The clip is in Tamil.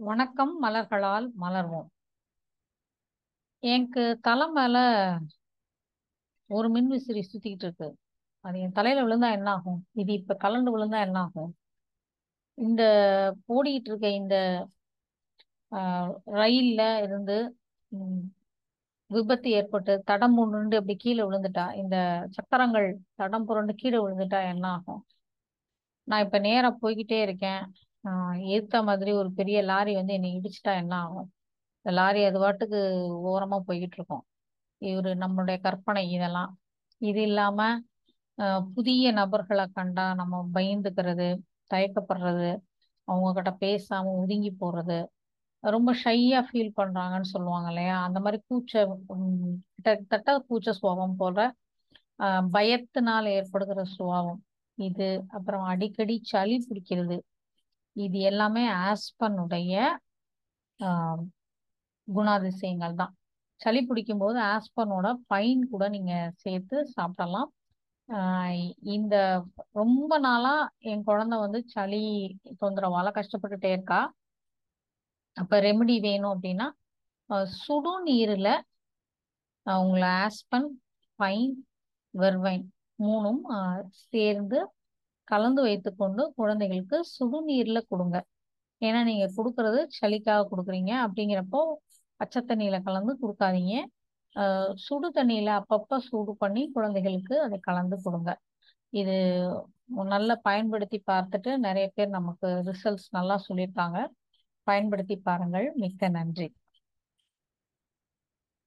வணக்கம் மலர்களால் மலர்வோம். எனக்கு தலை மேல ஒரு மின்விசிறி சுத்திக்கிட்டு இருக்கு. அது என் தலையில விழுந்தா என்ன ஆகும்? இது இப்ப கலண்டு விழுந்தா என்ன ஆகும்? இந்த ஓடிக்கிட்டு இருக்க இந்த ரயில்ல இருந்து விபத்து ஏற்பட்டு தடம் புரண்டு அப்படி கீழே விழுந்துட்டா, இந்த சக்கரங்கள் தடம் புரண்டு கீழே விழுந்துட்டா என்ன ஆகும்? நான் இப்ப நேரா போய்கிட்டே இருக்கேன். ஏத்த மாதிரி ஒரு பெரிய லாரி வந்து என்னை இடிச்சுட்டா என்ன ஆகும்? இந்த லாரி அது பாட்டுக்கு ஓரமா போய்கிட்டு இருக்கும். இவரு நம்மளுடைய கற்பனை இதெல்லாம். இது இல்லாம புதிய நபர்களை கண்டா நம்ம பயந்துக்கிறது, தயக்கப்படுறது, அவங்க கிட்ட பேசாம ஒதுங்கி போறது, ரொம்ப ஷையா ஃபீல் பண்றாங்கன்னு சொல்லுவாங்க இல்லையா? அந்த மாதிரி கூச்ச கிட்டத்தட்ட கூச்ச சுபாவம் போல பயத்தினால் ஏற்படுகிற சுபாவம். இது அப்புறம் அடிக்கடி சளி பிடிக்கிறது. இது எல்லாமே ஆஸ்பனுடைய குணாதிசயங்கள் தான். சளி பிடிக்கும்போது ஆஸ்பனோட பைன் கூட நீங்க சேர்த்து சாப்பிடலாம். இந்த ரொம்ப நாளா என் குழந்தை வந்து சளி தொந்தரவால கஷ்டப்பட்டுட்டே இருக்கா. அப்ப ரெமெடி வேணும் அப்படின்னா, சுடு சுடுநீருல அ ஆஸ்பன், பைன், வெர்வைன் மூணும் சேர்ந்து கலந்து வைத்துக்கொண்டு குழந்தைகளுக்கு சுடுநீர்ல கொடுங்க ஏன்னா நீங்க கொடுக்கறது சளிக்காக கொடுக்குறீங்க அப்படிங்கிறப்போ பச்சை தண்ணியில கலந்து கொடுக்காதீங்க சுடு தண்ணியில அப்பப்ப சூடு பண்ணி குழந்தைகளுக்கு அதை கலந்து கொடுங்க இது நல்லா பயன்படுத்தி பார்த்துட்டு நிறைய பேர் நமக்கு ரிசல்ட்ஸ் நல்லா சொல்லியிருக்காங்க. பயன்படுத்தி பாருங்கள். மிக்க நன்றி.